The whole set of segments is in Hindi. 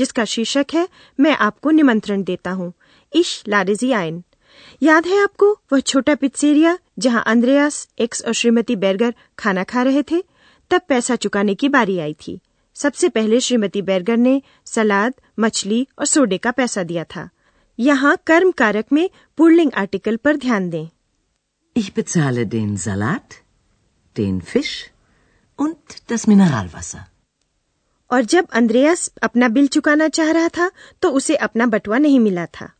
जिसका शीर्षक है मैं आपको निमंत्रण देता हूँ। इश लारेजी आयन याद है आपको वह छोटा पिज्जेरिया जहाँ अंद्रयास एक्स और श्रीमती बेरगर खाना खा रहे थे? तब पैसा चुकाने की बारी आई थी। सबसे पहले श्रीमती बेरगर ने सलाद मछली और सोडे का पैसा दिया था। यहाँ कर्म कारक में पुरलिंग आर्टिकल पर ध्यान दें। Ich bezahle den Salat, den Fisch und das Mineralwasser. और जब अंद्रयास अपना बिल चुकाना चाह रहा था तो उसे अपना बटुआ नहीं मिला था।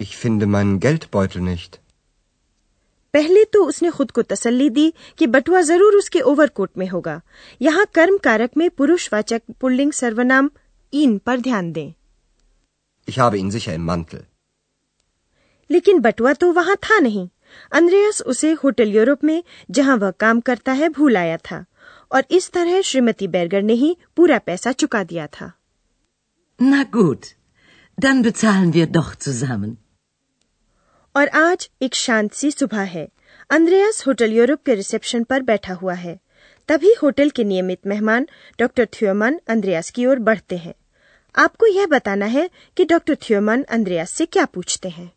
Ich finde meinen Geldbeutel nicht. पहले तो उसने खुद को तसल्ली दी कि बटुआ ज़रूर उसके ओवरकोट में होगा। यहाँ कर्म कारक में पुरुषवाचक पुल्लिंग सर्वनाम इन पर ध्यान दें। Ich habe ihn sicher im Mantel. लेकिन बटुआ तो वहाँ था नहीं। अंद्रयास उसे होटल यूरोप में जहाँ वह काम करता है भूल आया था। और इस तरह श्रीमती बेरगर ने ही पूरा पैसा चुका दिया था Na gut, dann bezahlen wir doch zusammen. और आज एक शांत सी सुबह है अंद्रयास होटल यूरोप के रिसेप्शन पर बैठा हुआ है तभी होटल के नियमित मेहमान डॉक्टर थ्योमन अंद्रयास की ओर बढ़ते हैं आपको यह बताना है कि डॉक्टर थ्योमन अंद्रयास से क्या पूछते हैं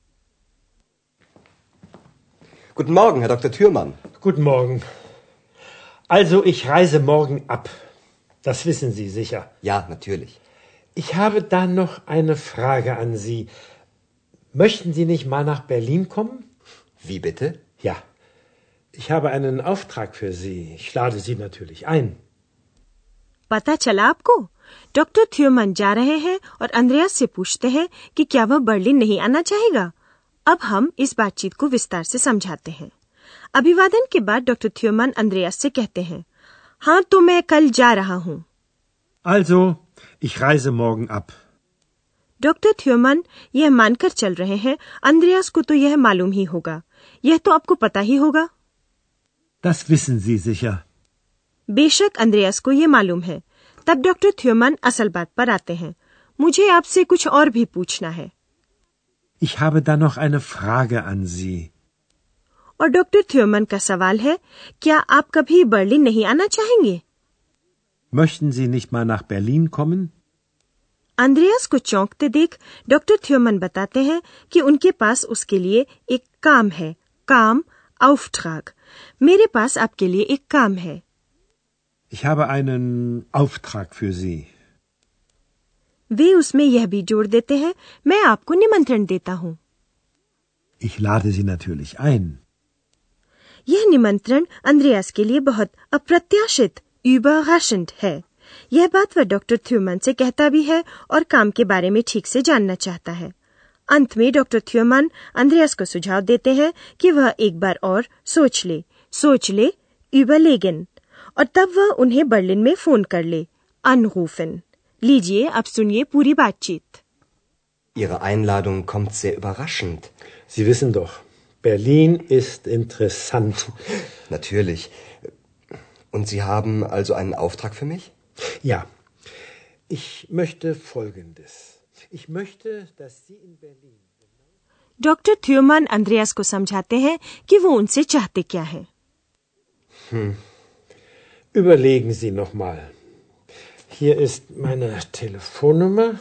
Guten Morgen, Herr Dr. Thürmann. Guten Morgen. Also, ich reise morgen ab. Das wissen Sie sicher. Ja, natürlich. Ich habe da noch eine Frage an Sie. Möchten Sie nicht mal nach Berlin kommen? Wie bitte? Ja. Ich habe einen Auftrag für Sie. Ich lade Sie natürlich ein. पता चला आपको डॉक्टर थ्योमन जा रहे हैं और अंद्रयास से पूछते हैं कि क्या वह बर्लिन नहीं आना चाहेगा अब हम इस बातचीत को विस्तार से समझाते हैं अभिवादन के बाद डॉक्टर थ्योमन अंद्रयास से कहते हैं हाँ तो मैं कल जा रहा हूँ Also, ich reise morgen ab. Doctor थ्योमन यह मानकर चल रहे हैं अंद्रयास को तो यह मालूम ही होगा यह तो आपको पता ही होगा Das wissen Sie sicher. बेशक अंद्रयास को यह मालूम है तब डॉक्टर थ्योमन असल बात पर आते हैं मुझे आपसे कुछ और भी पूछना है Ich habe da noch eine Frage an Sie. और डॉक्टर थ्योमन का सवाल है क्या आप कभी बर्लिन नहीं आना चाहेंगे Möchten Sie nicht mal nach Berlin kommen? अंद्रयास को चौंकते देख डॉक्टर थ्योमन बताते हैं कि उनके पास उसके लिए एक काम है काम auftrag मेरे पास आपके लिए एक काम है Ich habe einen Auftrag für Sie. वे उसमें यह भी जोड़ देते हैं मैं आपको निमंत्रण देता हूँ Ich lade Sie natürlich ein. यह निमंत्रण अंद्रयास के लिए बहुत अप्रत्याशित überraschend है। यह बात वह डॉक्टर थ्यूमन से कहता भी है और काम के बारे में ठीक से जानना चाहता है। अंत में डॉक्टर थ्यूमन अंद्रयास को सुझाव देते हैं कि वह एक बार और सोच ले। सोच ले überlegen। और तब वह उन्हें बर्लिन में फ़ोन कर ले अनरूफन लीजिए अब सुनिए पूरी बातचीत। Ihre Einladung kommt sehr überraschend. Sie wissen doch, Berlin ist interessant. Natürlich. Und Sie haben also einen Auftrag für mich? Ja, ich möchte Folgendes. Ich möchte, dass Sie in Berlin. Doctor Thumann Andreas को समझाते हैं कि वो उनसे चाहते क्या है Überlegen Sie noch mal. Hier ist meine Telefonnummer.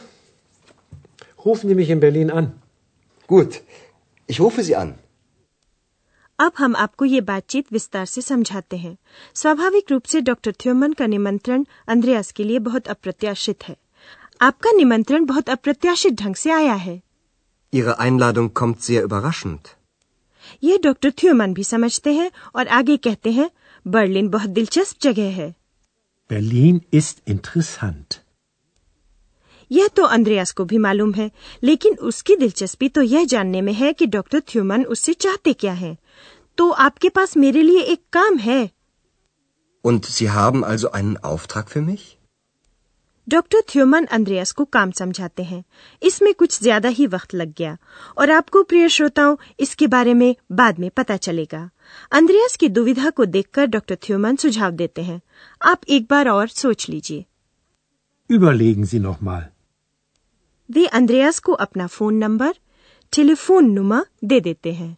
Rufen Sie mich in Berlin an. Gut. Ich rufe Sie an. अब हम आपको ये बातचीत विस्तार से समझाते हैं स्वाभाविक रूप से डॉक्टर थ्योमन का निमंत्रण अंद्रयास के लिए बहुत अप्रत्याशित है आपका निमंत्रण बहुत अप्रत्याशित ढंग से आया है Ihre Einladung kommt sehr überraschend. ये डॉक्टर थ्योमन भी समझते हैं और आगे कहते हैं बर्लिन बहुत दिलचस्प जगह है Berlin ist interessant. यह तो अंद्रयास को भी मालूम है लेकिन उसकी दिलचस्पी तो यह जानने में है कि डॉक्टर थ्यूमन उससे चाहते क्या है। तो आपके पास मेरे लिए एक काम है। Und Sie haben also einen Auftrag für mich? Doctor थ्योमन Andreas को काम समझाते हैं। इसमें कुछ ज़्यादा ही वक्त लग गया और आपको प्रिय श्रोताओं इसके बारे में बाद में पता चलेगा। अंद्रयास की दुविधा को देखकर डॉक्टर थ्योमन सुझाव देते हैं। आप एक बार और सोच लीजिए। Überlegen Sie noch mal. वे अंद्रयास को अपना फ़ोन नंबर टेलीफोन नुमा दे देते हैं।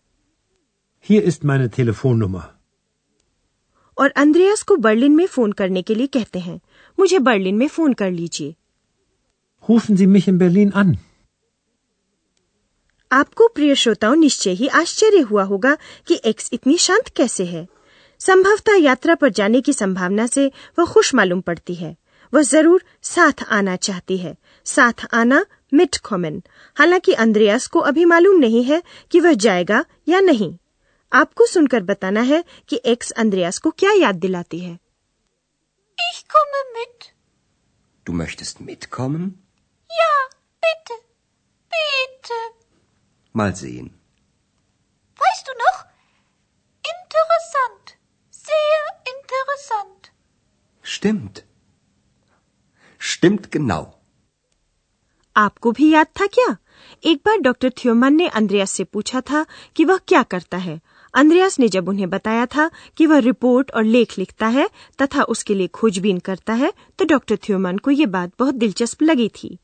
Hier ist meine Telefonnummer. और अंद्रयास को बर्लिन में फ़ोन करने के लिए कहते हैं मुझे बर्लिन में फ़ोन कर लीजिए। Rufen Sie mich in Berlin an. आपको प्रिय श्रोताओं निश्चय ही आश्चर्य हुआ होगा कि एक्स इतनी शांत कैसे है। संभवतः यात्रा पर जाने की संभावना से वह खुश मालूम पड़ती है। वह ज़रूर साथ आना चाहती है। साथ आना मिट कॉमन हालाँकि अंद्रयास को अभी मालूम नहीं है कि वह जाएगा या नहीं आपको सुनकर बताना है कि एक्स अंद्रयास को क्या याद दिलाती है Ich komme mit. Du möchtest mitkommen? Ja, bitte. Bitte. Mal sehen. Weißt du noch? Interessant. Sehr interessant. Stimmt. Stimmt genau. आपको भी याद था क्या? एक बार डॉक्टर थ्योमन ने अंद्रयास से पूछा था कि वह क्या करता है। अंद्रयास ने जब उन्हें बताया था कि वह रिपोर्ट और लेख लिखता है तथा उसके लिए खोजबीन करता है तो डॉक्टर थ्योमन को ये बात बहुत दिलचस्प लगी थी।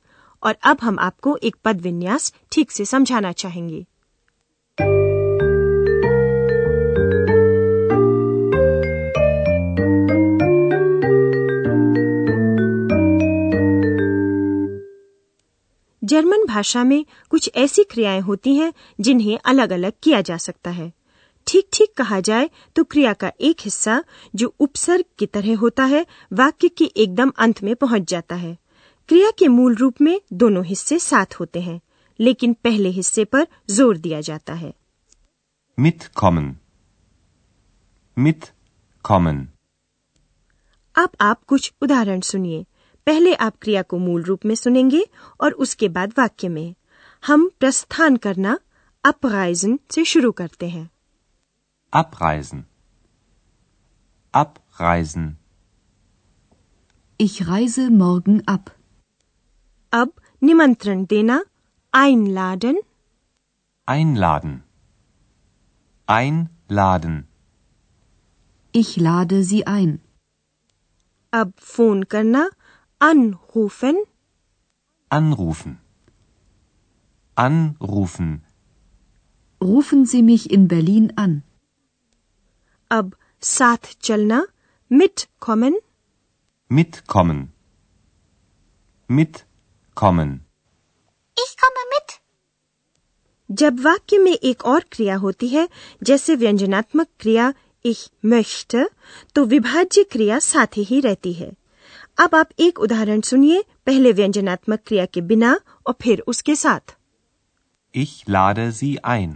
और अब हम आपको एक पद विन्यास ठीक से समझाना चाहेंगे। जर्मन भाषा में कुछ ऐसी क्रियाएँ होती हैं जिन्हें अलग अलग किया जा सकता है ठीक ठीक कहा जाए तो क्रिया का एक हिस्सा जो उपसर्ग की तरह होता है वाक्य के एकदम अंत में पहुँच जाता है क्रिया के मूल रूप में दोनों हिस्से साथ होते हैं लेकिन पहले हिस्से पर ज़ोर दिया जाता है Mitkommen. Mitkommen. अब आप कुछ उदाहरण सुनिए पहले आप क्रिया को मूल रूप में सुनेंगे और उसके बाद वाक्य में हम प्रस्थान करना अपराइजन से शुरू करते हैं Abreisen. Abreisen. Ich reise morgen ab. अब निमंत्रण देना einladen Einladen. Einladen. Ich lade Sie ein. अब फ़ोन करना anrufen Anrufen. Anrufen. Rufen Sie mich in Berlin an. अब साथ चलना mitkommen Mitkommen. Mitkommen. Ich komme mit. जब वाक्य में एक और क्रिया होती है जैसे व्यंजनात्मक क्रिया ich möchte तो विभाज्य क्रिया साथ ही रहती है अब आप एक उदाहरण सुनिए पहले व्यंजनात्मक क्रिया के बिना और फिर उसके साथ Ich lade Sie ein.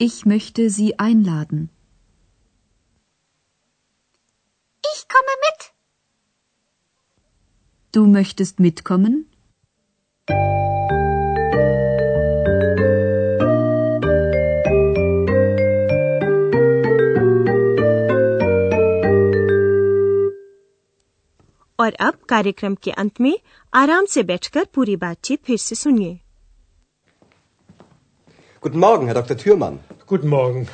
Ich möchte Sie einladen. Ich komme mit. Du möchtest mitkommen? और अब कार्यक्रम के अंत में आराम से बैठकर पूरी बातचीत फिर से सुनिए Guten Morgen, Herr Dr. Thürmann. Guten Morgen.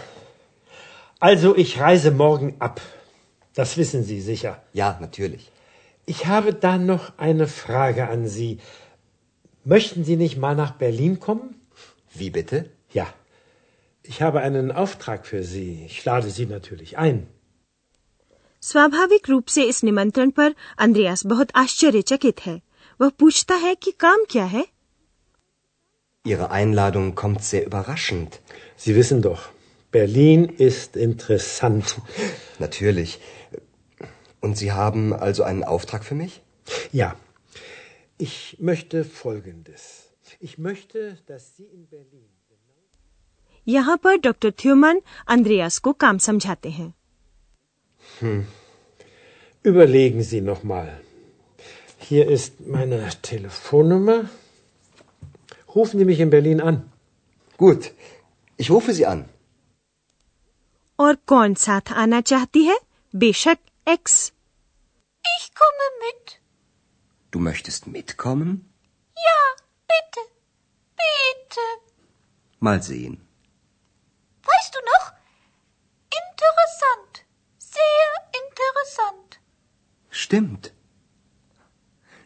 Also, ich reise morgen ab. Das wissen Sie sicher. Ja, natürlich. Ich habe da noch eine Frage an Sie. Möchten Sie nicht mal nach Berlin kommen? Wie bitte? Ja. Ich habe einen Auftrag für Sie. Ich lade Sie natürlich ein. स्वाभाविक रूप से इस निमंत्रण पर अंद्रयास बहुत आश्चर्यचकित है वह पूछता है कि काम क्या है Ihre Einladung kommt sehr überraschend. Sie wissen doch, Berlin ist interessant. Natürlich. Und Sie haben also einen Auftrag für mich? Ja. Ich möchte Folgendes. Ich möchte, dass Sie in Berlin. यहाँ पर डॉक्टर थ्योमन अंद्रयास को काम समझाते हैं Überlegen Sie noch mal. Hier ist meine Telefonnummer. Rufen Sie mich in Berlin an. Gut. Ich rufe Sie an. और कौन साथ आना चाहती है बेशक एक्स Ich komme mit. Du möchtest mitkommen? Ja, bitte. Bitte. Mal sehen. Stimmt.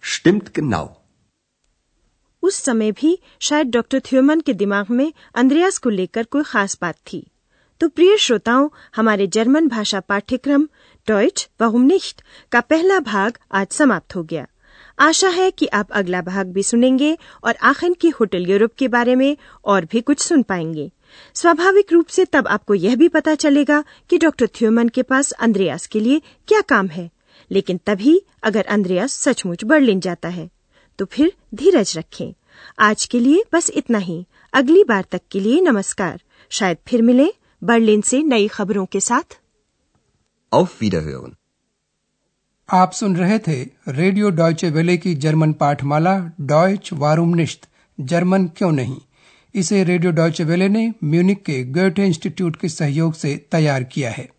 Stimmt genau. उस समय भी शायद डॉक्टर थ्योमन के दिमाग में अंद्रयास को लेकर कोई खास बात थी। तो प्रिय श्रोताओं, हमारे जर्मन भाषा पाठ्यक्रम डॉइच वहुम निश्ट का पहला भाग आज समाप्त हो गया। आशा है कि आप अगला भाग भी सुनेंगे और आखिर की होटल यूरोप के बारे में और भी कुछ सुन पाएँगे। स्वाभाविक रूप से तब आपको यह भी पता चलेगा कि डॉक्टर थ्योमन के पास अंद्रयास के लिए क्या काम है। लेकिन तभी अगर अंद्रयास सचमुच बर्लिन जाता है तो फिर धीरज रखें। आज के लिए बस इतना ही। अगली बार तक के लिए नमस्कार। शायद फिर मिले बर्लिन से नई खबरों के साथ। Auf Wiederhören. आप सुन रहे थे रेडियो डॉयचे वेले की जर्मन पाठमाला डॉयच वारूमनिश्त जर्मन क्यों नहीं? इसे रेडियो डॉयचे वेले ने म्यूनिक के गोएटे इंस्टीट्यूट के सहयोग से तैयार किया है।